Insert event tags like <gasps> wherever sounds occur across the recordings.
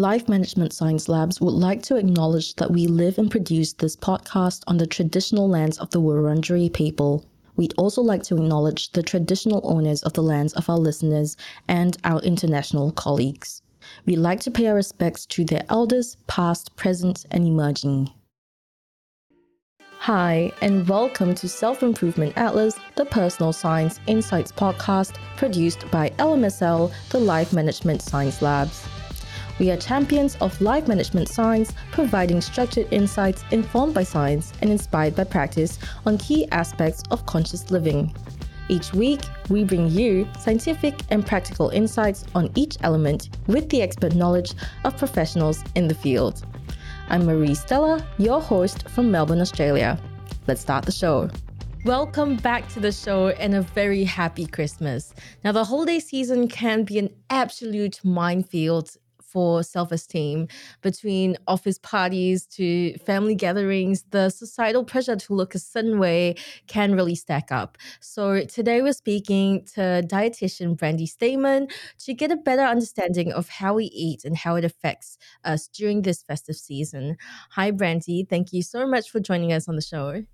Life Management Science Labs would like to acknowledge that we live and produce this podcast on the traditional lands of the Wurundjeri people. We'd also like to acknowledge the traditional owners of the lands of our listeners and our international colleagues. We'd like to pay our respects to their elders, past, present, and emerging. Hi, and welcome to Self Improvement Atlas, the Personal Science Insights podcast produced by LMSL, the Life Management Science Labs. We are champions of life management science, providing structured insights informed by science and inspired by practice on key aspects of conscious living. Each week, we bring you scientific and practical insights on each element with the expert knowledge of professionals in the field. I'm Marie Stella, your host from Melbourne, Australia. Let's start the show. Welcome back to the show and a very happy Christmas. Now, the holiday season can be an absolute minefield for self esteem between office parties to family gatherings, the societal pressure to look a certain way can really stack up. So, today we're speaking to dietitian Brandy Stayman to get a better understanding of how we eat and how it affects us during this festive season. Hi, Brandy. Thank you so much for joining us on the show.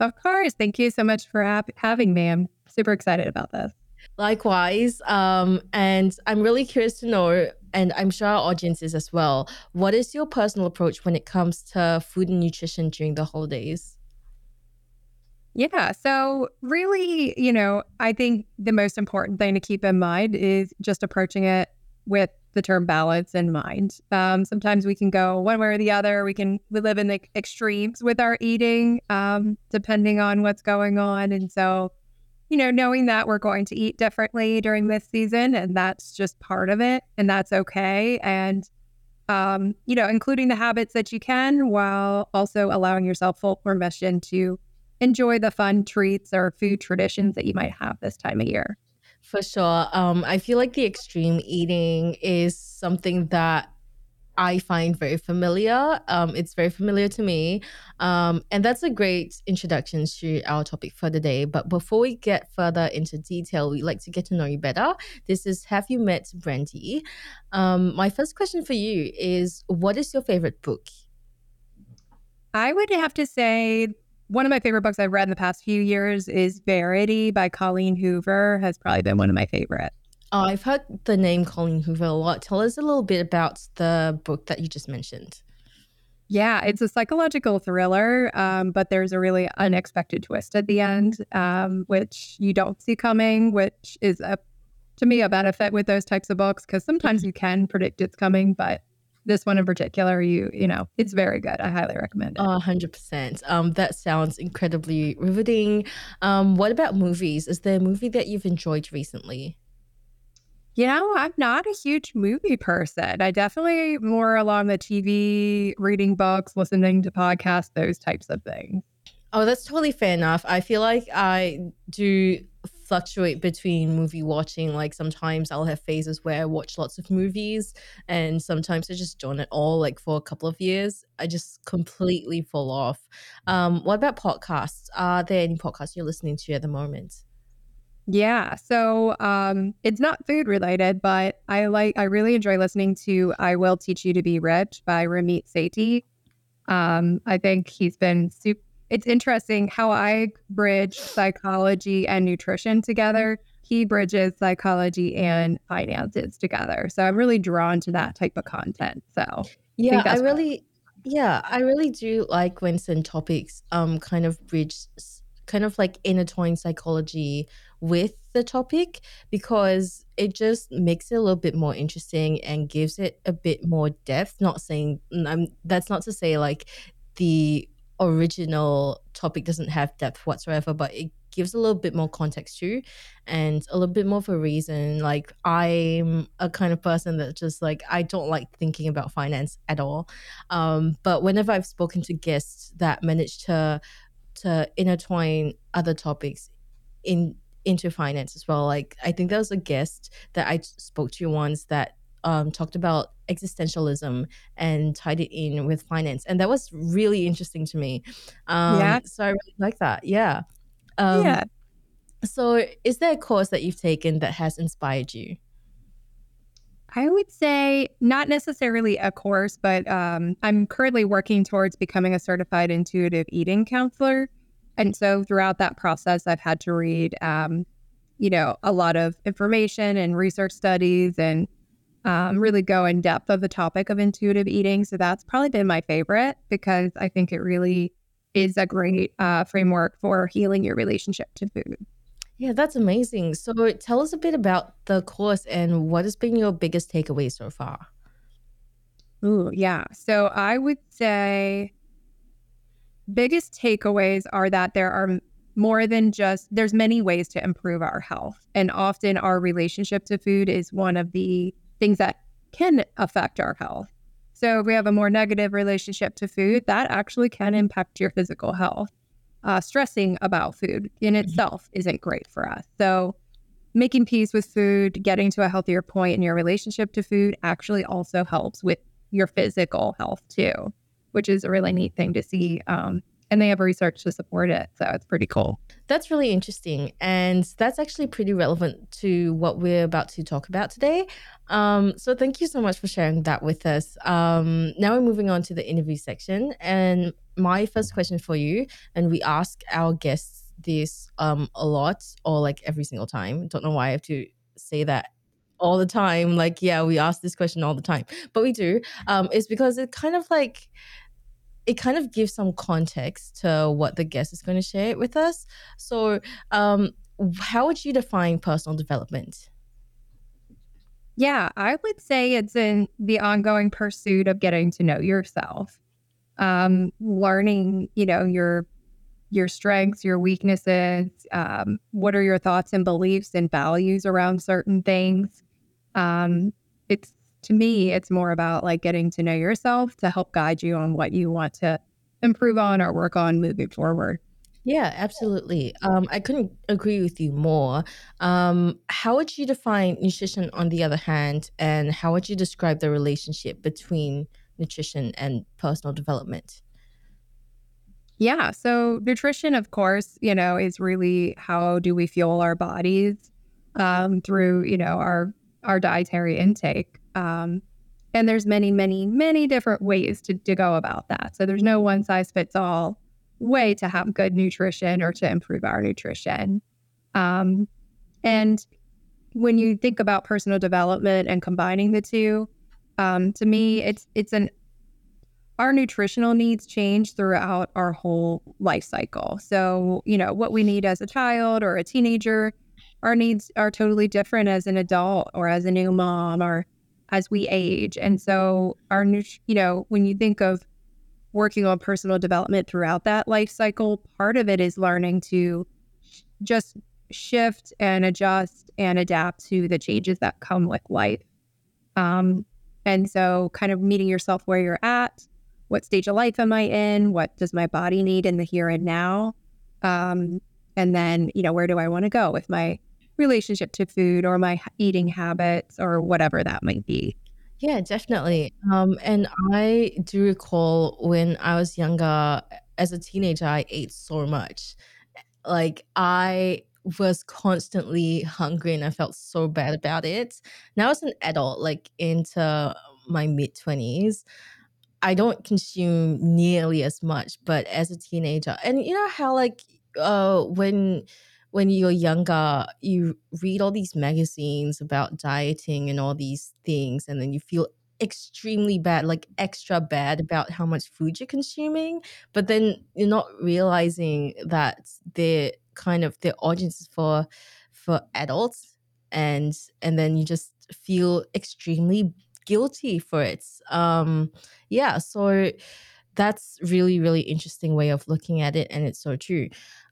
Of course. Thank you so much for ha- having me. I'm super excited about this. Likewise. Um, and I'm really curious to know, and I'm sure our audience is as well, what is your personal approach when it comes to food and nutrition during the holidays? Yeah. So, really, you know, I think the most important thing to keep in mind is just approaching it with the term balance in mind. Um, sometimes we can go one way or the other. We can we live in the extremes with our eating, um, depending on what's going on. And so, you know, knowing that we're going to eat differently during this season and that's just part of it and that's okay. And, um, you know, including the habits that you can while also allowing yourself full permission to enjoy the fun treats or food traditions that you might have this time of year. For sure. Um, I feel like the extreme eating is something that I find very familiar. Um, it's very familiar to me. Um, and that's a great introduction to our topic for the day. But before we get further into detail, we'd like to get to know you better. This is Have You Met Brandy? Um, my first question for you is What is your favorite book? I would have to say one of my favorite books I've read in the past few years is Verity by Colleen Hoover, has probably been one of my favorite. Oh, I've heard the name Colleen Hoover a lot. Tell us a little bit about the book that you just mentioned. Yeah, it's a psychological thriller, um, but there's a really unexpected twist at the end, um, which you don't see coming, which is a to me a benefit with those types of books because sometimes you can predict it's coming, but this one in particular, you you know, it's very good. I highly recommend it. Oh, 100%. Um, that sounds incredibly riveting. Um, what about movies? Is there a movie that you've enjoyed recently? You know, I'm not a huge movie person. I definitely more along the TV, reading books, listening to podcasts, those types of things. Oh, that's totally fair enough. I feel like I do fluctuate between movie watching. Like sometimes I'll have phases where I watch lots of movies, and sometimes I just don't at all. Like for a couple of years, I just completely fall off. Um, what about podcasts? Are there any podcasts you're listening to at the moment? Yeah. So um, it's not food related, but I like, I really enjoy listening to I Will Teach You to Be Rich by Ramit Sethi. Um, I think he's been super, it's interesting how I bridge psychology and nutrition together. He bridges psychology and finances together. So I'm really drawn to that type of content. So yeah, I, I really, yeah, I really do like when some topics um kind of bridge kind of like intertwine psychology with the topic because it just makes it a little bit more interesting and gives it a bit more depth. Not saying I'm, that's not to say like the original topic doesn't have depth whatsoever, but it gives a little bit more context to and a little bit more of a reason. Like I'm a kind of person that just like I don't like thinking about finance at all. Um, but whenever I've spoken to guests that manage to to intertwine other topics in into finance as well. Like I think there was a guest that I spoke to once that um, talked about existentialism and tied it in with finance, and that was really interesting to me. Um, yeah. So I really like that. Yeah. Um, yeah. So, is there a course that you've taken that has inspired you? I would say not necessarily a course, but um, I'm currently working towards becoming a certified intuitive eating counselor. And so throughout that process, I've had to read, um, you know, a lot of information and research studies and um, really go in depth of the topic of intuitive eating. So that's probably been my favorite because I think it really is a great uh, framework for healing your relationship to food. Yeah, that's amazing. So tell us a bit about the course and what has been your biggest takeaway so far? Ooh, yeah. So I would say biggest takeaways are that there are more than just there's many ways to improve our health and often our relationship to food is one of the things that can affect our health. So if we have a more negative relationship to food that actually can impact your physical health. Uh, stressing about food in mm-hmm. itself isn't great for us. So making peace with food getting to a healthier point in your relationship to food actually also helps with your physical health too which is a really neat thing to see. Um, and they have research to support it. So it's pretty cool. That's really interesting. And that's actually pretty relevant to what we're about to talk about today. Um, so thank you so much for sharing that with us. Um, now we're moving on to the interview section. And my first question for you, and we ask our guests this um, a lot or like every single time. Don't know why I have to say that all the time. Like, yeah, we ask this question all the time, but we do. Um, is because it kind of like it kind of gives some context to what the guest is going to share with us. So, um, how would you define personal development? Yeah, I would say it's in the ongoing pursuit of getting to know yourself, um, learning, you know, your your strengths, your weaknesses, um, what are your thoughts and beliefs and values around certain things. Um, it's to me, it's more about like getting to know yourself to help guide you on what you want to improve on or work on moving forward. Yeah, absolutely. Um, I couldn't agree with you more. Um, how would you define nutrition on the other hand, and how would you describe the relationship between nutrition and personal development? Yeah, so nutrition, of course, you know, is really how do we fuel our bodies um, through, you know, our our dietary intake. Um, and there's many, many, many different ways to, to go about that. So there's no one size fits all way to have good nutrition or to improve our nutrition. Um, and when you think about personal development and combining the two, um, to me, it's it's an our nutritional needs change throughout our whole life cycle. So, you know, what we need as a child or a teenager, our needs are totally different as an adult or as a new mom or as we age. And so our you know, when you think of working on personal development throughout that life cycle, part of it is learning to just shift and adjust and adapt to the changes that come with life. Um, and so kind of meeting yourself where you're at, what stage of life am I in? What does my body need in the here and now? Um, and then, you know, where do I want to go with my relationship to food or my eating habits or whatever that might be. Yeah, definitely. Um, and I do recall when I was younger, as a teenager, I ate so much. Like I was constantly hungry and I felt so bad about it. Now as an adult, like into my mid twenties, I don't consume nearly as much, but as a teenager, and you know how like uh when when you're younger, you read all these magazines about dieting and all these things, and then you feel extremely bad, like extra bad about how much food you're consuming. But then you're not realizing that they're kind of their audience for for adults, and and then you just feel extremely guilty for it. Um, yeah, so that's really really interesting way of looking at it, and it's so true.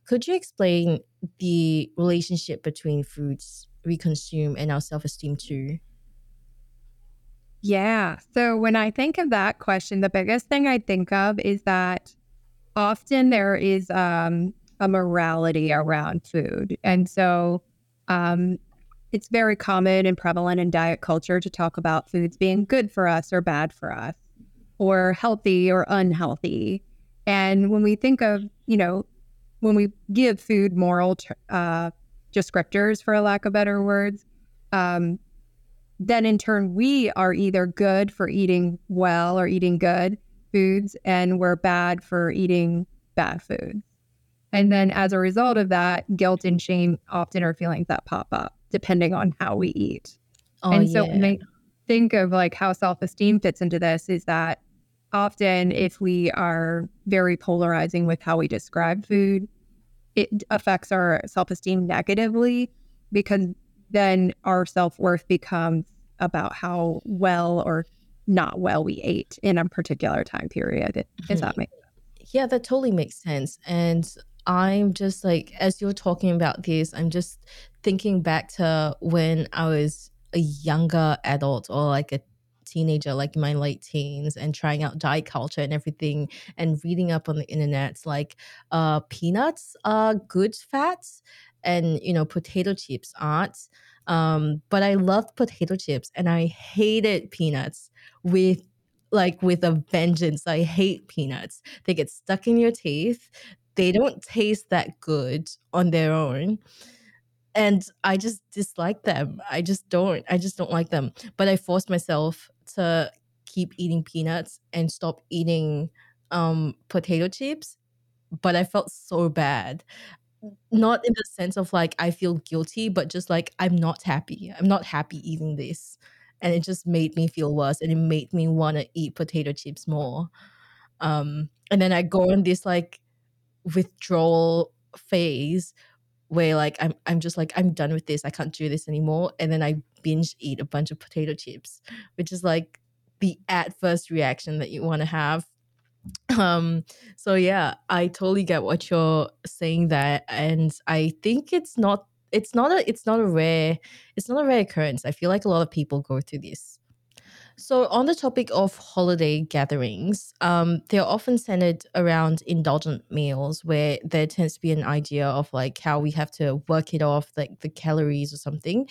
Could you explain the relationship between foods we consume and our self esteem too? Yeah. So when I think of that question, the biggest thing I think of is that often there is um, a morality around food. And so um, it's very common and prevalent in diet culture to talk about foods being good for us or bad for us, or healthy or unhealthy. And when we think of, you know, when we give food moral uh, descriptors, for a lack of better words, um, then in turn, we are either good for eating well or eating good foods, and we're bad for eating bad foods. And then as a result of that, guilt and shame often are feelings that pop up depending on how we eat. Oh, and so yeah. I think of like how self-esteem fits into this is that often if we are very polarizing with how we describe food, it affects our self-esteem negatively because then our self-worth becomes about how well or not well we ate in a particular time period. Does that mm-hmm. make sense? Yeah, that totally makes sense. And I'm just like, as you're talking about this, I'm just thinking back to when I was a younger adult or like a teenager, like in my late teens, and trying out diet culture and everything, and reading up on the internet, like uh, peanuts are good fats, and you know potato chips aren't. Um, but I loved potato chips, and I hated peanuts with like with a vengeance. I hate peanuts. They get stuck in your teeth they don't taste that good on their own and i just dislike them. I just don't i just don't like them. But i forced myself to keep eating peanuts and stop eating um potato chips but i felt so bad. Not in the sense of like i feel guilty but just like i'm not happy. I'm not happy eating this. And it just made me feel worse and it made me want to eat potato chips more. Um and then i go on this like withdrawal phase where like I'm I'm just like I'm done with this. I can't do this anymore. And then I binge eat a bunch of potato chips, which is like the at first reaction that you want to have. Um so yeah, I totally get what you're saying there and I think it's not it's not a it's not a rare it's not a rare occurrence. I feel like a lot of people go through this. So, on the topic of holiday gatherings, um, they're often centered around indulgent meals where there tends to be an idea of like how we have to work it off, like the calories or something,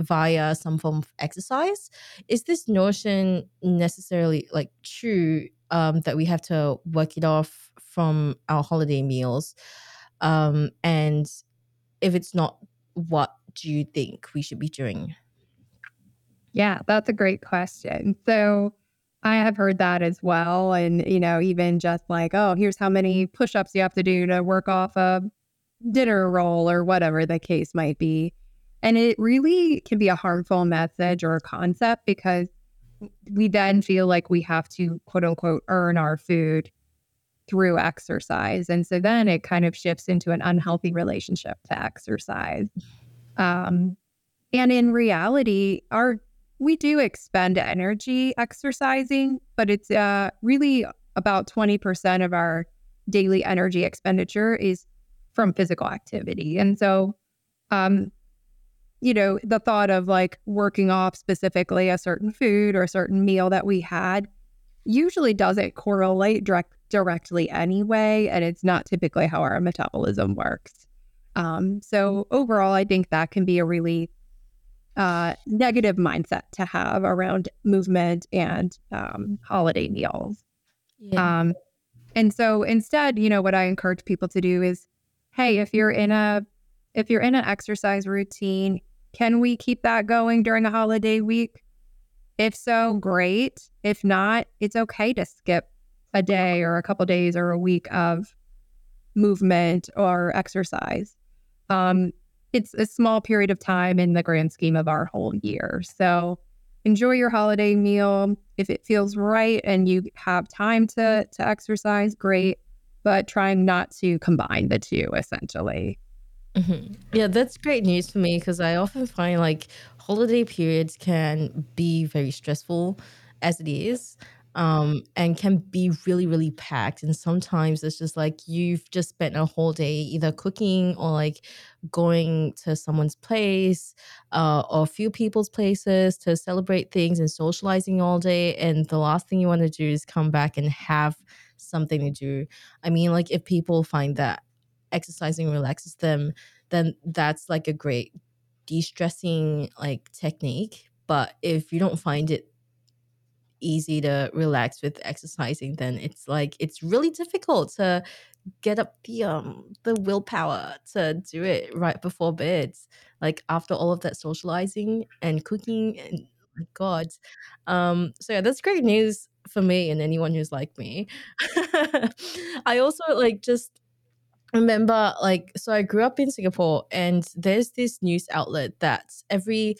via some form of exercise. Is this notion necessarily like true um, that we have to work it off from our holiday meals? Um, and if it's not, what do you think we should be doing? Yeah, that's a great question. So I have heard that as well. And, you know, even just like, oh, here's how many push ups you have to do to work off a dinner roll or whatever the case might be. And it really can be a harmful message or a concept because we then feel like we have to quote unquote earn our food through exercise. And so then it kind of shifts into an unhealthy relationship to exercise. Um, and in reality, our we do expend energy exercising, but it's uh, really about 20% of our daily energy expenditure is from physical activity. And so, um, you know, the thought of like working off specifically a certain food or a certain meal that we had usually doesn't correlate direct, directly anyway. And it's not typically how our metabolism works. Um, so, overall, I think that can be a really uh, negative mindset to have around movement and um, holiday meals. Yeah. Um, and so instead, you know, what I encourage people to do is, hey, if you're in a if you're in an exercise routine, can we keep that going during a holiday week? If so, great. If not, it's okay to skip a day or a couple days or a week of movement or exercise. Um, it's a small period of time in the grand scheme of our whole year. So enjoy your holiday meal. If it feels right and you have time to to exercise, great. But trying not to combine the two essentially. Mm-hmm. Yeah, that's great news for me because I often find like holiday periods can be very stressful as it is um, and can be really, really packed. And sometimes it's just like you've just spent a whole day either cooking or like going to someone's place uh, or a few people's places to celebrate things and socializing all day. And the last thing you want to do is come back and have something to do. I mean, like if people find that exercising relaxes them, then that's like a great de stressing like technique. But if you don't find it easy to relax with exercising, then it's like it's really difficult to get up the um the willpower to do it right before bed. Like after all of that socializing and cooking and my god. Um, so yeah, that's great news for me and anyone who's like me. <laughs> I also like just remember like so I grew up in Singapore and there's this news outlet that's every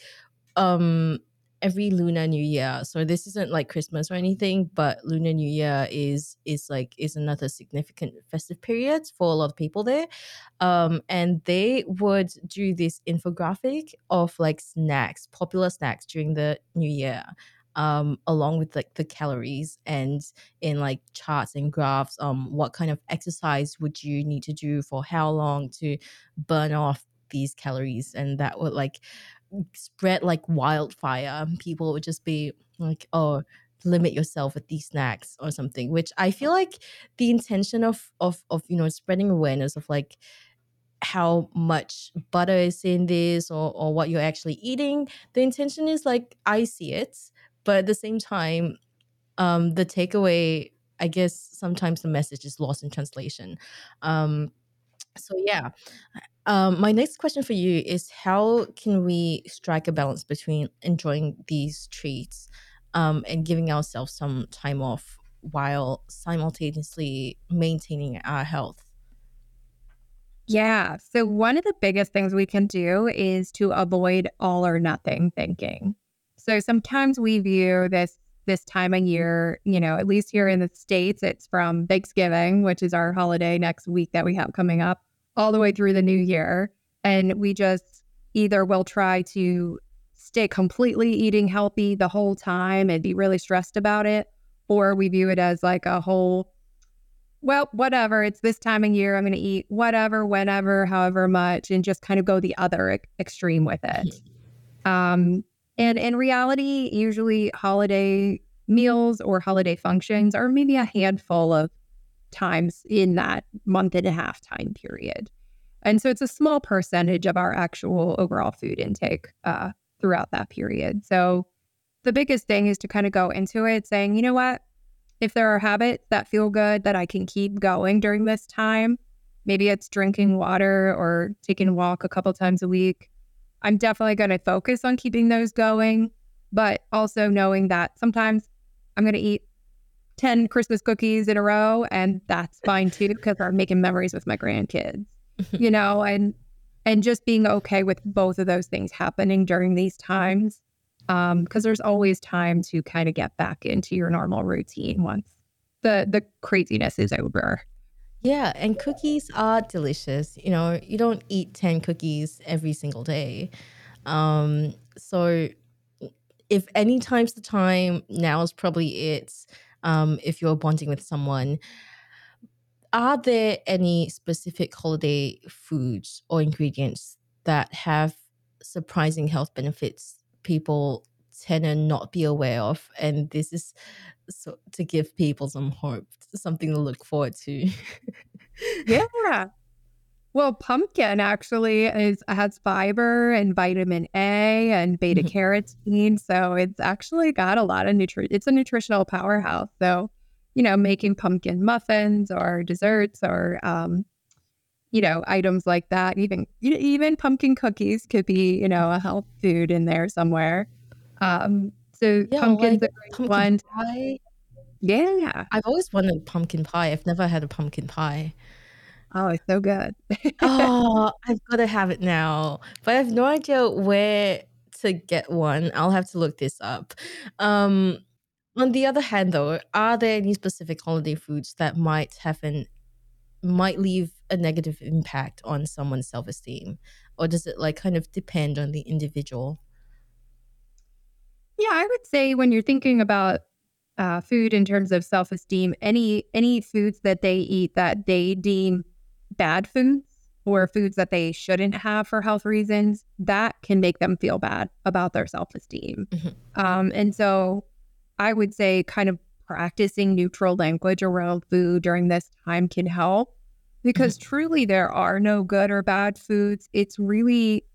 um every lunar new year so this isn't like christmas or anything but lunar new year is is like is another significant festive period for a lot of people there. Um and they would do this infographic of like snacks popular snacks during the new year um along with like the calories and in like charts and graphs um what kind of exercise would you need to do for how long to burn off these calories and that would like spread like wildfire. People would just be like, oh, limit yourself with these snacks or something, which I feel like the intention of of of you know spreading awareness of like how much butter is in this or or what you're actually eating, the intention is like I see it, but at the same time, um the takeaway I guess sometimes the message is lost in translation. Um so yeah, um, my next question for you is how can we strike a balance between enjoying these treats um, and giving ourselves some time off while simultaneously maintaining our health? Yeah. So, one of the biggest things we can do is to avoid all or nothing thinking. So, sometimes we view this this time of year, you know, at least here in the States, it's from Thanksgiving, which is our holiday next week that we have coming up, all the way through the new year. And we just either will try to stay completely eating healthy the whole time and be really stressed about it, or we view it as like a whole, well, whatever, it's this time of year, I'm going to eat whatever, whenever, however much, and just kind of go the other extreme with it. Um, and in reality, usually holiday meals or holiday functions are maybe a handful of times in that month and a half time period. And so it's a small percentage of our actual overall food intake uh, throughout that period. So the biggest thing is to kind of go into it saying, you know what? If there are habits that feel good that I can keep going during this time, maybe it's drinking water or taking a walk a couple times a week. I'm definitely going to focus on keeping those going, but also knowing that sometimes I'm going to eat 10 Christmas cookies in a row, and that's fine too, because I'm making memories with my grandkids, <laughs> you know, and and just being okay with both of those things happening during these times. Um, because there's always time to kind of get back into your normal routine once the the craziness is over. Yeah, and cookies are delicious. You know, you don't eat 10 cookies every single day. Um, so if any time's the time, now is probably it um, if you're bonding with someone. Are there any specific holiday foods or ingredients that have surprising health benefits people tend to not be aware of? And this is so to give people some hope, something to look forward to. yeah. Well, pumpkin actually is has fiber and vitamin A and beta mm-hmm. carotene, so it's actually got a lot of nutri. It's a nutritional powerhouse. So, you know, making pumpkin muffins or desserts or um, you know, items like that. Even even pumpkin cookies could be, you know, a health food in there somewhere. Um, so yeah, pumpkin's like a great pumpkin one. Pie. Yeah, I've always wanted pumpkin pie. I've never had a pumpkin pie. Oh, it's so good. <laughs> oh, I've got to have it now, but I have no idea where to get one. I'll have to look this up. Um, on the other hand, though, are there any specific holiday foods that might have an might leave a negative impact on someone's self esteem, or does it like kind of depend on the individual? Yeah, I would say when you're thinking about uh, food in terms of self esteem, any any foods that they eat that they deem bad foods or foods that they shouldn't have for health reasons, that can make them feel bad about their self esteem. Mm-hmm. Um, and so I would say, kind of practicing neutral language around food during this time can help because mm-hmm. truly there are no good or bad foods. It's really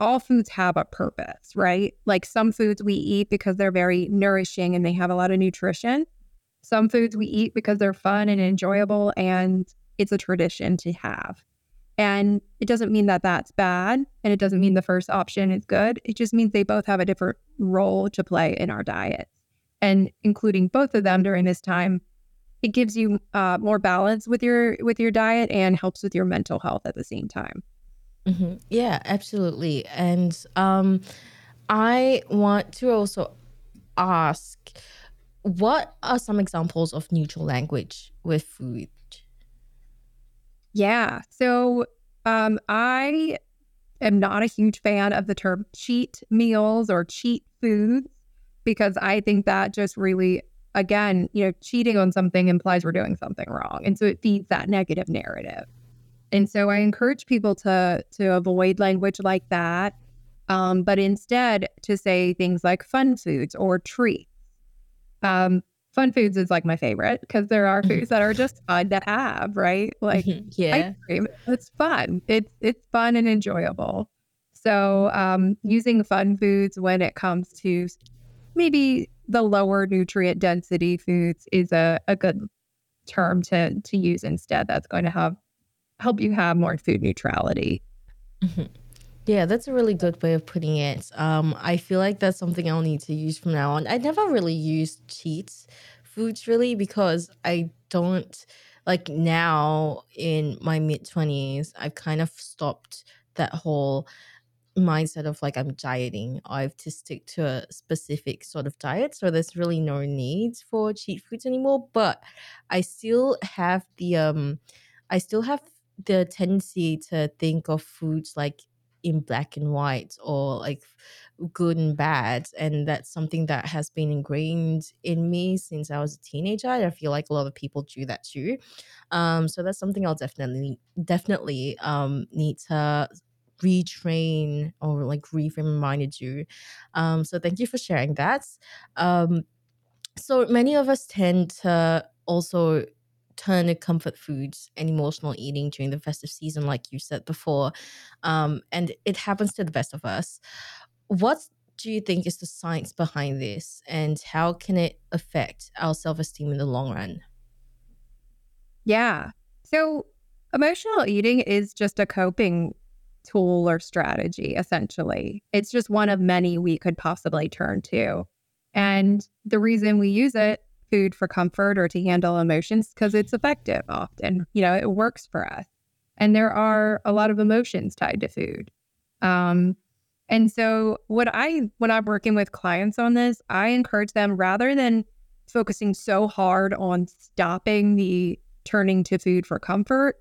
all foods have a purpose, right? Like some foods we eat because they're very nourishing and they have a lot of nutrition. Some foods we eat because they're fun and enjoyable and it's a tradition to have. And it doesn't mean that that's bad. And it doesn't mean the first option is good. It just means they both have a different role to play in our diet. And including both of them during this time, it gives you uh, more balance with your with your diet and helps with your mental health at the same time. Mm-hmm. Yeah, absolutely. And um, I want to also ask what are some examples of neutral language with food? Yeah. So um, I am not a huge fan of the term cheat meals or cheat foods because I think that just really, again, you know, cheating on something implies we're doing something wrong. And so it feeds that negative narrative. And so I encourage people to to avoid language like that, um, but instead to say things like fun foods or treats. Um, fun foods is like my favorite because there are foods that are just fun to have, right? Like yeah, ice cream, it's fun. It's it's fun and enjoyable. So um, using fun foods when it comes to maybe the lower nutrient density foods is a, a good term to to use instead. That's going to have help you have more food neutrality. Mm-hmm. Yeah, that's a really good way of putting it. Um, I feel like that's something I'll need to use from now on. I never really used cheats foods really because I don't like now in my mid 20s, I've kind of stopped that whole mindset of like I'm dieting. I have to stick to a specific sort of diet. So there's really no need for cheat foods anymore. But I still have the um I still have the tendency to think of foods like in black and white or like good and bad and that's something that has been ingrained in me since i was a teenager i feel like a lot of people do that too. Um so that's something i'll definitely definitely um need to retrain or like reframe my mind to um so thank you for sharing that. Um so many of us tend to also turn to comfort foods and emotional eating during the festive season, like you said before. Um, and it happens to the best of us. What do you think is the science behind this, and how can it affect our self esteem in the long run? Yeah. So, emotional eating is just a coping tool or strategy, essentially. It's just one of many we could possibly turn to. And the reason we use it food for comfort or to handle emotions because it's effective often. You know, it works for us. And there are a lot of emotions tied to food. Um, and so what I when I'm working with clients on this, I encourage them rather than focusing so hard on stopping the turning to food for comfort,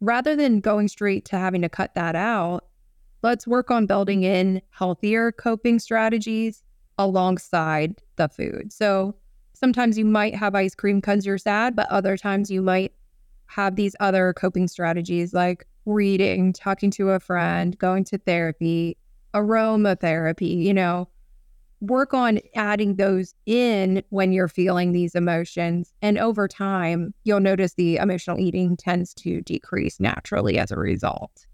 rather than going straight to having to cut that out, let's work on building in healthier coping strategies alongside the food. So sometimes you might have ice cream because you're sad, but other times you might have these other coping strategies like reading, talking to a friend, going to therapy, aromatherapy, you know, work on adding those in when you're feeling these emotions. And over time, you'll notice the emotional eating tends to decrease naturally as a result.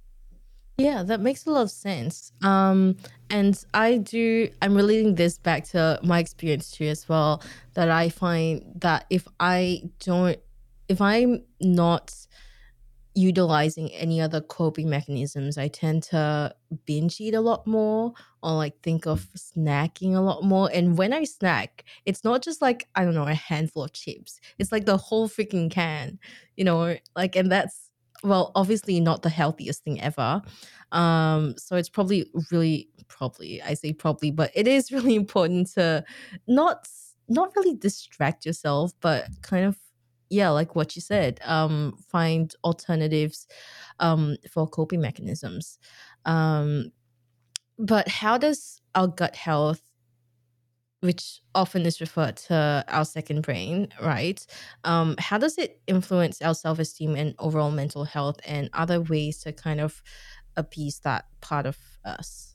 Yeah, that makes a lot of sense. Um, and I do, I'm relating this back to my experience too, as well. That I find that if I don't, if I'm not utilizing any other coping mechanisms, I tend to binge eat a lot more or like think of snacking a lot more. And when I snack, it's not just like, I don't know, a handful of chips, it's like the whole freaking can, you know, like, and that's, well, obviously not the healthiest thing ever. Um, so it's probably really, probably, I say probably, but it is <laughs> really important to not not really distract yourself, but kind of yeah, like what you said, um, find alternatives um, for coping mechanisms. Um, but how does our gut health which often is referred to our second brain, right? Um, how does it influence our self esteem and overall mental health, and other ways to kind of appease that part of us?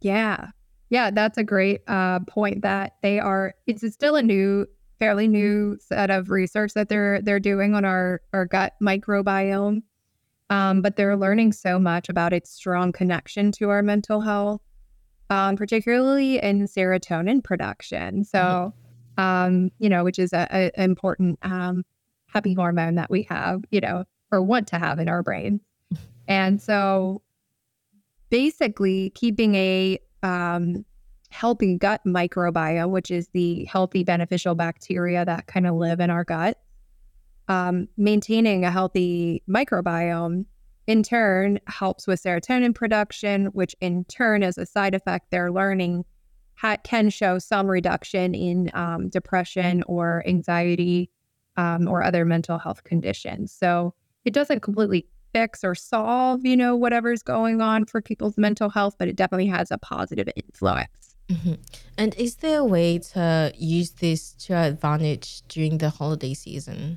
Yeah, yeah, that's a great uh, point. That they are. It's still a new, fairly new set of research that they're they're doing on our our gut microbiome. Um, but they're learning so much about its strong connection to our mental health um, particularly in serotonin production. So, mm-hmm. um, you know, which is an important um, happy hormone that we have, you know, or want to have in our brain. <laughs> And so basically keeping a um, healthy gut microbiome, which is the healthy beneficial bacteria that kind of live in our gut, um, maintaining a healthy microbiome in turn helps with serotonin production, which in turn, as a side effect, they're learning ha- can show some reduction in um, depression or anxiety um, or other mental health conditions. So it doesn't completely fix or solve, you know, whatever's going on for people's mental health, but it definitely has a positive influence. Mm-hmm. And is there a way to use this to advantage during the holiday season?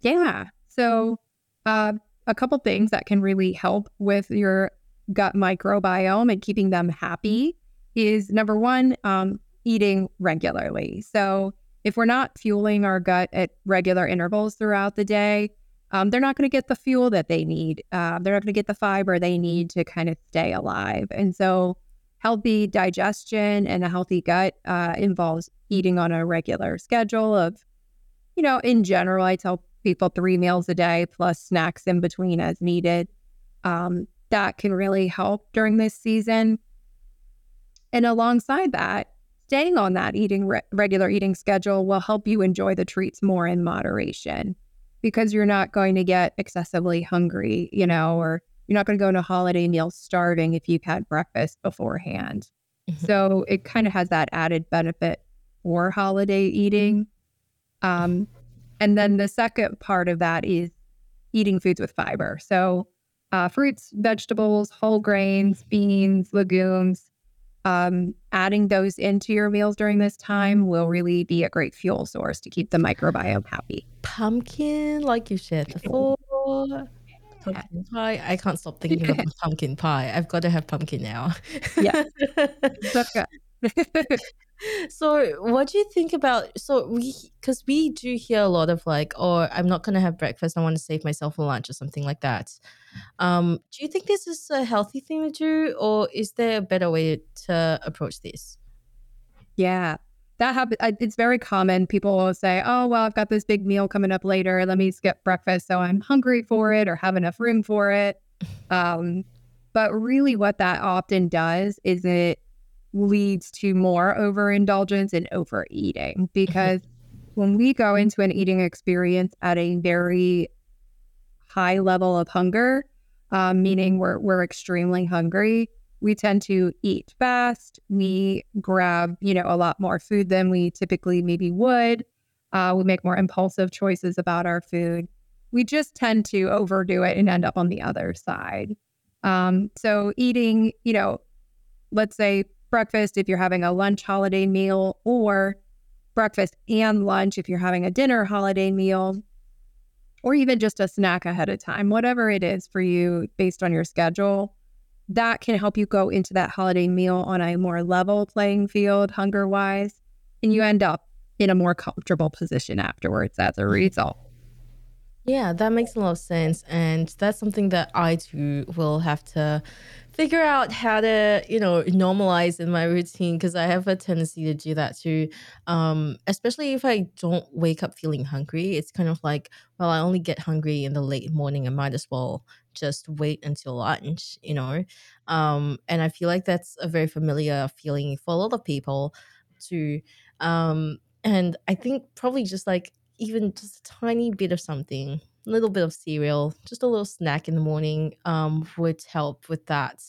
Yeah. So, uh, a couple things that can really help with your gut microbiome and keeping them happy is number one, um, eating regularly. So, if we're not fueling our gut at regular intervals throughout the day, um, they're not going to get the fuel that they need. Uh, they're not going to get the fiber they need to kind of stay alive. And so, healthy digestion and a healthy gut uh, involves eating on a regular schedule of, you know, in general, I tell people three meals a day plus snacks in between as needed. Um, that can really help during this season. And alongside that, staying on that eating re- regular eating schedule will help you enjoy the treats more in moderation because you're not going to get excessively hungry, you know, or you're not going to go into a holiday meal starving if you've had breakfast beforehand. Mm-hmm. So it kind of has that added benefit for holiday eating. Um, and then the second part of that is eating foods with fiber. So uh, fruits, vegetables, whole grains, beans, legumes, um, adding those into your meals during this time will really be a great fuel source to keep the microbiome happy. Pumpkin, like you said before. Pumpkin pie. I can't stop thinking about <laughs> pumpkin pie. I've got to have pumpkin now. yeah. <laughs> <laughs> so what do you think about so we because we do hear a lot of like oh i'm not going to have breakfast. I want to save myself for lunch or something like that. Um do you think this is a healthy thing to do or is there a better way to approach this? Yeah that happens it's very common. People will say oh well i've got this big meal coming up later. Let me skip breakfast so i'm hungry for it or have enough room for it. Um but really what that often does is it leads to more overindulgence and overeating mm-hmm. <laughs> because when we go into an eating experience at a very high level of hunger, um, meaning we're we're extremely hungry, we tend to eat fast. We grab you know a lot more food than we typically maybe would. Uh, we make more impulsive choices about our food. We just tend to overdo it and end up on the other side. Um, so eating, you know, let's say breakfast if you're having a lunch holiday meal, or breakfast and lunch if you're having a dinner holiday meal, or even just a snack ahead of time, whatever it is for you based on your schedule. That can help you go into that holiday meal on a more level playing field, hunger wise, and you end up in a more comfortable position afterwards as a mm-hmm. result. Yeah, that makes a lot of sense. And that's something that I too will have to figure out how to you know normalize in my routine because i have a tendency to do that too. Um especially if i don't wake up feeling hungry it's kind of like well i only get hungry in the late morning i might as well just wait until lunch you know? Um and i feel like that's a very familiar feeling for a lot of people too. Um and i think probably just like even just a tiny bit of something little bit of cereal, just a little snack in the morning um, would help with that.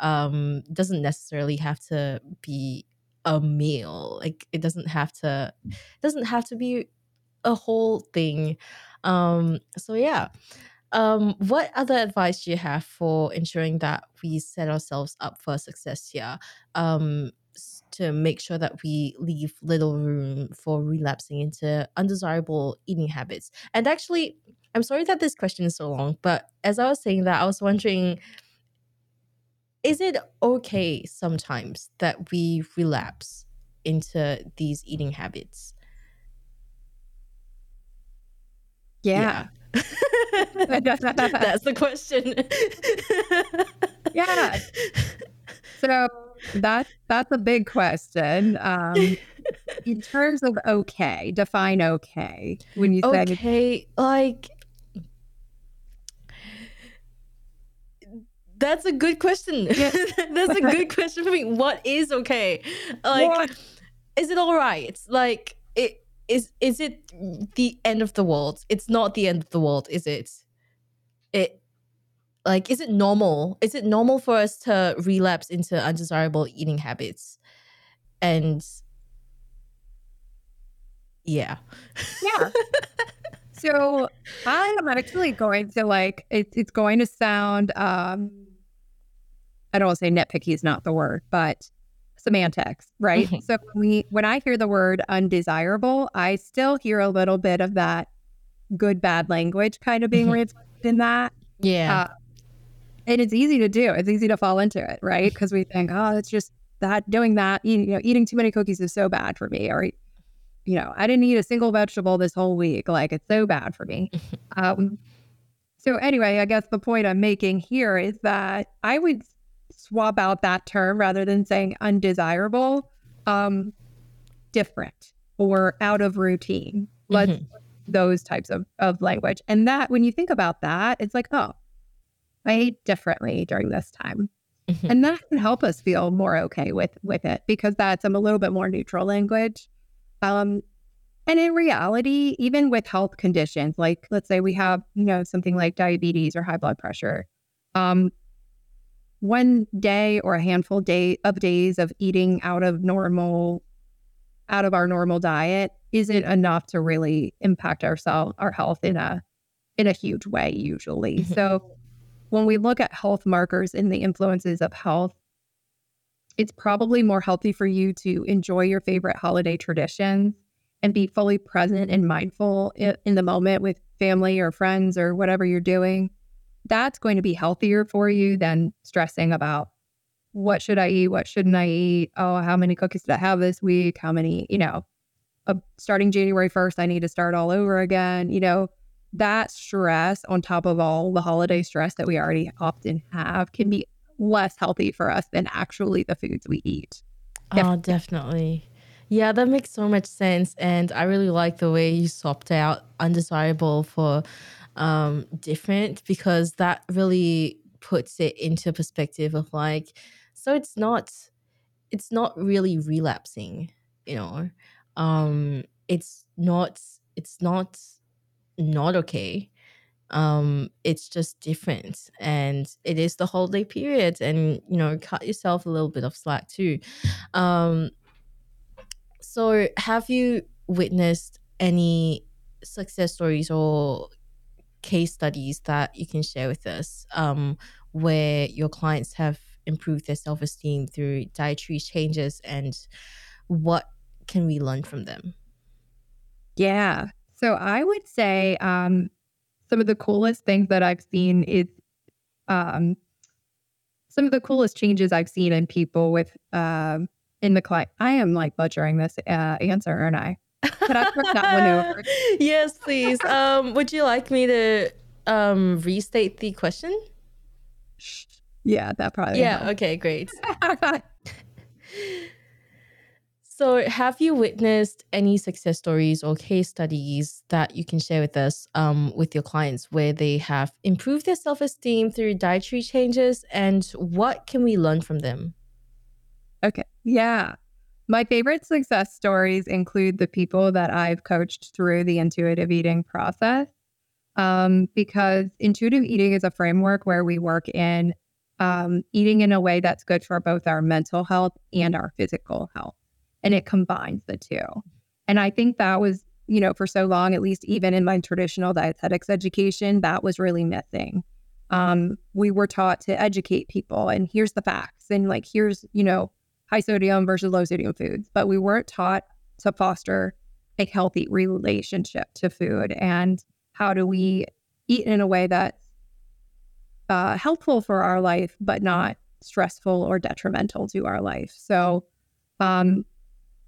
Um, doesn't necessarily have to be a meal. Like it doesn't have to doesn't have to be a whole thing. Um, so yeah. Um, what other advice do you have for ensuring that we set ourselves up for success here? Um, to make sure that we leave little room for relapsing into undesirable eating habits. And actually, I'm sorry that this question is so long, but as I was saying that, I was wondering is it okay sometimes that we relapse into these eating habits? Yeah. yeah. <laughs> That's the question. yeah. So that that's a big question. Um, in terms of okay, define okay. When you say okay, like that's a good question. <laughs> Yeah. that's a good question for me. What is okay? Like, what? is it all right? Like, it is. Is it the end of the world? It's not the end of the world, is it? It like is it normal? Is it normal for us to relapse into undesirable eating habits? And yeah. Yeah. so I am actually going to like it's it's going to sound um I don't want to say nitpicky is not the word, but semantics, right? Mm-hmm. So when we when I hear the word undesirable, I still hear a little bit of that good bad language kind of being mm-hmm. reflected in that. Yeah. Uh, and it's easy to do. It's easy to fall into it, right? Because we think, oh, it's just that doing that, you know, eating too many cookies is so bad for me, or you know, I didn't eat a single vegetable this whole week. Like it's so bad for me. <laughs> um, so anyway, I guess the point I'm making here is that I would swap out that term rather than saying undesirable, um, different or out of routine. Let's mm-hmm. those types of, of language. And that when you think about that, it's like, oh, I ate differently during this time. Mm-hmm. And that can help us feel more okay with with it because that's a little bit more neutral language. Um, and in reality, even with health conditions, like let's say we have, you know, something like diabetes or high blood pressure, um, one day or a handful day of days of eating out of normal, out of our normal diet isn't enough to really impact ourselves, our health in a in a huge way usually. Mm-hmm. So when we look at health markers and the influences of health, it's probably more healthy for you to enjoy your favorite holiday traditions and be fully present and mindful in the moment with family or friends or whatever you're doing. That's going to be healthier for you than stressing about what should I eat? What shouldn't I eat? Oh, how many cookies did I have this week? How many, you know, uh, starting January 1st, I need to start all over again. You know, that stress on top of all the holiday stress that we already often have can be less healthy for us than actually the foods we eat. Oh, definitely. Yeah, that makes so much sense. And I really like the way you swapped out undesirable for um, different because that really puts it into perspective of like, so it's not, it's not really relapsing, you know, um, it's not, it's not, not okay. Um it's just different and it is the holiday period and you know cut yourself a little bit of slack too. Um so have you witnessed any success stories or case studies that you can share with us um where your clients have improved their self-esteem through dietary changes and what can we learn from them yeah so i would say um some of the coolest things that I've seen is um, some of the coolest changes I've seen in people with um, in the client. I am like butchering this uh, answer, aren't I? Could I put that one over? <laughs> yes, please. Um, would you like me to um, restate the question? Yeah, that probably. Yeah. Okay. Great. <laughs> So, have you witnessed any success stories or case studies that you can share with us um, with your clients where they have improved their self esteem through dietary changes? And what can we learn from them? Okay. Yeah. My favorite success stories include the people that I've coached through the intuitive eating process. Um, because intuitive eating is a framework where we work in um, eating in a way that's good for both our mental health and our physical health and it combines the two. And I think that was, you know, for so long, at least even in my traditional dietetics education, that was really missing. Um, we were taught to educate people and here's the facts and like here's, you know, high sodium versus low sodium foods, but we weren't taught to foster a healthy relationship to food and how do we eat in a way that's uh, helpful for our life, but not stressful or detrimental to our life. So, um,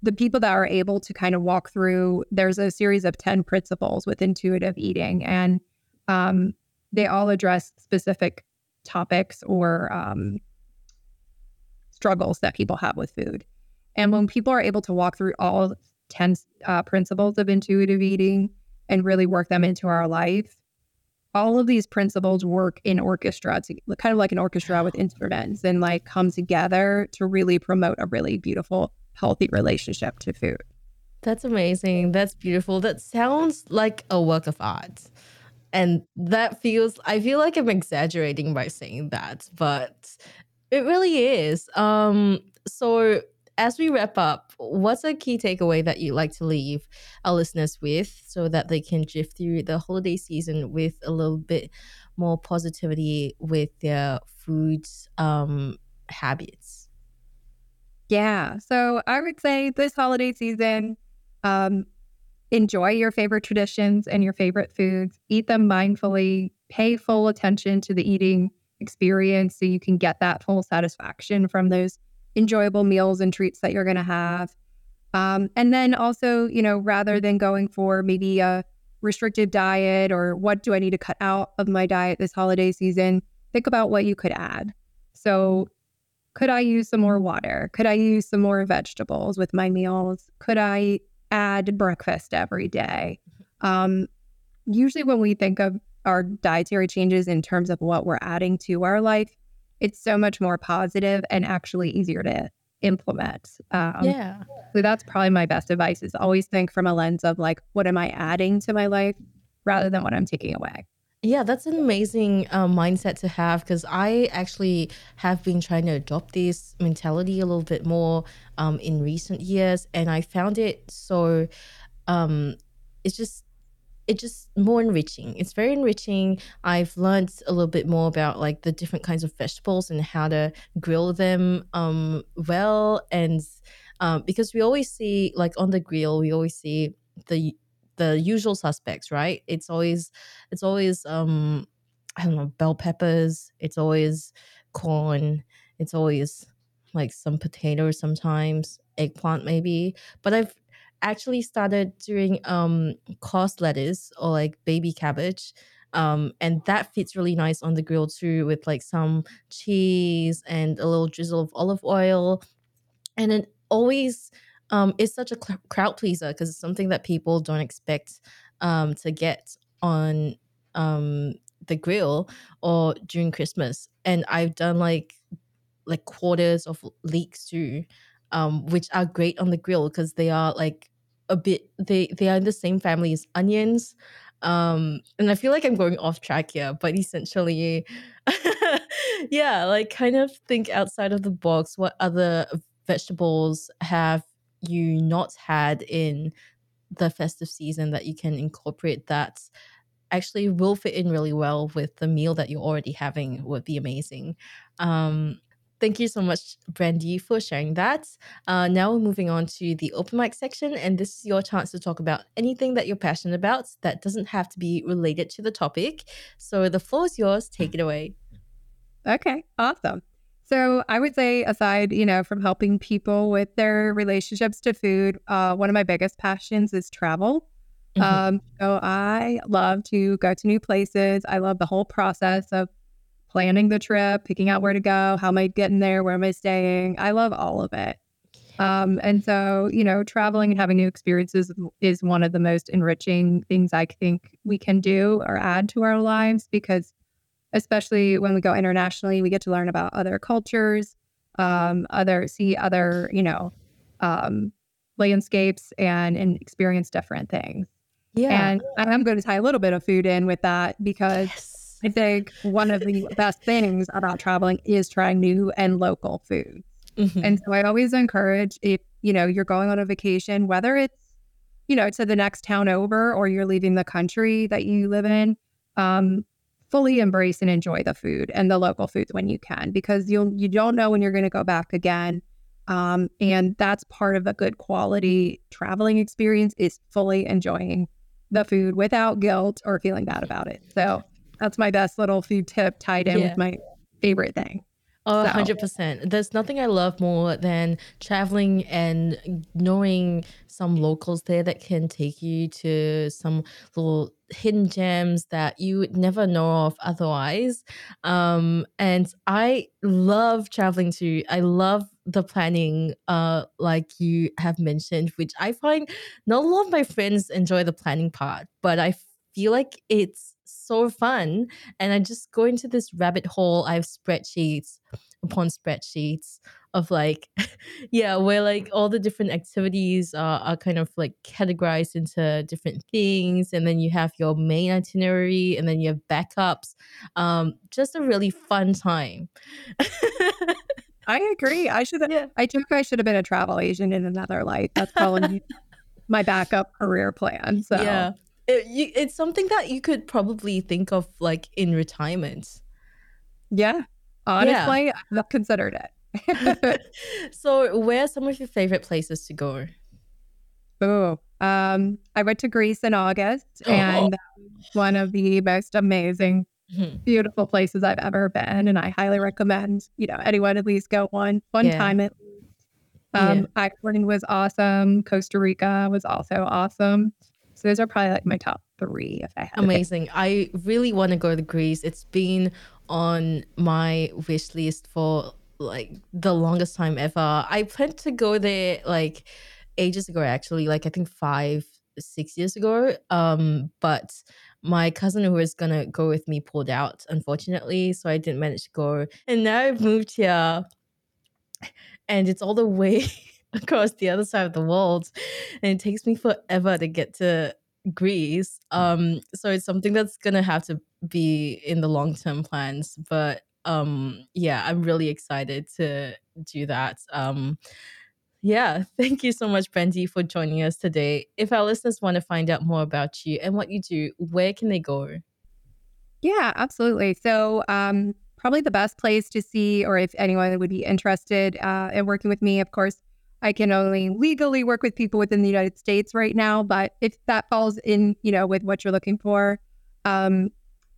the people that are able to kind of walk through, there's a series of 10 principles with intuitive eating, and um, they all address specific topics or um, struggles that people have with food. And when people are able to walk through all 10 uh, principles of intuitive eating and really work them into our life, all of these principles work in orchestra, to, kind of like an orchestra with instruments, and like come together to really promote a really beautiful, healthy relationship to food. That's amazing. That's beautiful. That sounds like a work of art. And that feels, I feel like I'm exaggerating by saying that, but it really is. Um, so as we wrap up, what's a key takeaway that you'd like to leave our listeners with so that they can drift through the holiday season with a little bit more positivity with their food um, habits? Yeah. So I would say this holiday season, um, enjoy your favorite traditions and your favorite foods, eat them mindfully, pay full attention to the eating experience so you can get that full satisfaction from those enjoyable meals and treats that you're going to have. Um, and then also, you know, rather than going for maybe a restrictive diet or what do I need to cut out of my diet this holiday season, think about what you could add. So, could I use some more water? Could I use some more vegetables with my meals? Could I add breakfast every day. Um, usually, when we think of our dietary changes in terms of what we're adding to our life, it's so much more positive and actually easier to implement. Um, yeah. So that's probably my best advice is always think from a lens of like, what am I adding to my life rather than what I'm taking away. Yeah, that's an amazing uh, mindset to have because I actually have been trying to adopt this mentality a little bit more um, in recent years, and I found it so. Um, it's just it's just more enriching. It's very enriching. I've learned a little bit more about like the different kinds of vegetables and how to grill them um, well, and um, because we always see like on the grill, we always see the the usual suspects, right? It's always it's always um I don't know, bell peppers, it's always corn, it's always like some potatoes sometimes, eggplant maybe. But I've actually started doing um cos lettuce or like baby cabbage. Um, and that fits really nice on the grill too, with like some cheese and a little drizzle of olive oil. And it always um, is such a cl- crowd pleaser because it's something that people don't expect um, to get on um, the grill or during Christmas. And I've done like like quarters of leeks too, um, which are great on the grill because they are like a bit they they are in the same family as onions. Um, and I feel like I'm going off track here, but essentially, <laughs> yeah, like kind of think outside of the box. What other vegetables have you not had in the festive season that you can incorporate that actually will fit in really well with the meal that you're already having would be amazing. Um, thank you so much, Brandy, for sharing that. Uh, now we're moving on to the open mic section, and this is your chance to talk about anything that you're passionate about that doesn't have to be related to the topic. So the floor is yours. Take it away. Okay, awesome. So I would say, aside, you know, from helping people with their relationships to food, uh, one of my biggest passions is travel. Mm-hmm. Um, so I love to go to new places. I love the whole process of planning the trip, picking out where to go, how am I getting there, where am I staying. I love all of it. Um, and so, you know, traveling and having new experiences is one of the most enriching things I think we can do or add to our lives because especially when we go internationally, we get to learn about other cultures, um, other see other, you know, um, landscapes and and experience different things. Yeah. And I'm going to tie a little bit of food in with that because yes. I think one of the best things about traveling is trying new and local food. Mm-hmm. And so I always encourage if, you know, you're going on a vacation, whether it's, you know, to the next town over or you're leaving the country that you live in, um, fully embrace and enjoy the food and the local foods when you can because you'll you don't know when you're going to go back again um, and that's part of a good quality traveling experience is fully enjoying the food without guilt or feeling bad about it so that's my best little food tip tied in yeah. with my favorite thing Oh, so. 100%. There's nothing I love more than traveling and knowing some locals there that can take you to some little hidden gems that you would never know of otherwise. Um, and I love traveling too. I love the planning, uh, like you have mentioned, which I find not a lot of my friends enjoy the planning part, but I feel like it's so fun. And I just go into this rabbit hole. I have spreadsheets upon spreadsheets of like <laughs> yeah where like all the different activities are, are kind of like categorized into different things and then you have your main itinerary and then you have backups um just a really fun time <laughs> i agree i should yeah. i think i should have been a travel agent in another life that's probably <laughs> my backup career plan so yeah it, you, it's something that you could probably think of like in retirement yeah honestly yeah. i've considered it <laughs> <laughs> so, where are some of your favorite places to go? Oh, um, I went to Greece in August, <gasps> oh. and one of the most amazing, mm-hmm. beautiful places I've ever been, and I highly recommend you know anyone at least go one one yeah. time at least. Um, yeah. Iceland was awesome. Costa Rica was also awesome. So those are probably like my top three if I had. Amazing. I really want to go to Greece. It's been on my wish list for like the longest time ever. I planned to go there like ages ago, actually, like I think five, six years ago. Um, but my cousin who was gonna go with me pulled out, unfortunately, so I didn't manage to go. And now I've moved here, and it's all the way <laughs> <laughs> across the other side of the world, and it takes me forever to get to Greece. Um, so it's something that's gonna have to be in the long term plans, but um yeah i'm really excited to do that um yeah <laughs> thank you so much Brandy for joining us today. If our listeners want to find out more about you and what you do where can they go? Yeah absolutely. So um probably the best place to see or if anyone would be interested uh, in working with me of course I can only legally work with people within the United States right now, but if that falls in, you know, with what you're looking for, um,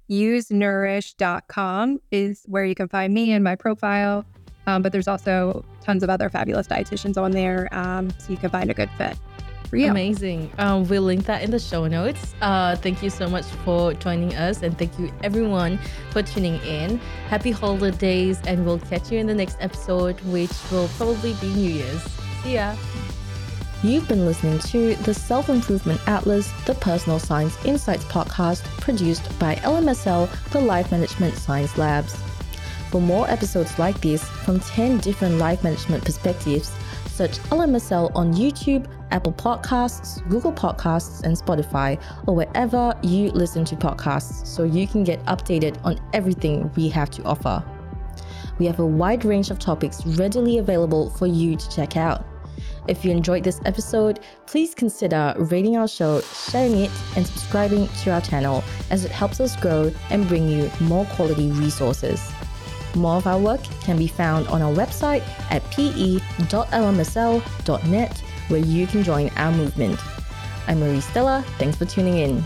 usenourish.com is where you can find me and my profile. Um, but there's also tons of other fabulous dietitians on there, um, so you can find a good fit. Amazing. Um, we'll link that in the show notes. Uh, thank you so much for joining us, and thank you everyone for tuning in. Happy holidays, and we'll catch you in the next episode, which will probably be New Year's. See ya. You've been listening to the Self Improvement Atlas, the Personal Science Insights podcast produced by LMSL, the Life Management Science Labs. For more episodes like this from 10 different life management perspectives, search LMSL on YouTube, Apple Podcasts, Google Podcasts, and Spotify, or wherever you listen to podcasts so you can get updated on everything we have to offer. We have a wide range of topics readily available for you to check out. If you enjoyed this episode, please consider rating our show, sharing it, and subscribing to our channel as it helps us grow and bring you more quality resources. More of our work can be found on our website at ps.lmsl.net, where you can join our movement. I'm Marie Stella. Thanks for tuning in.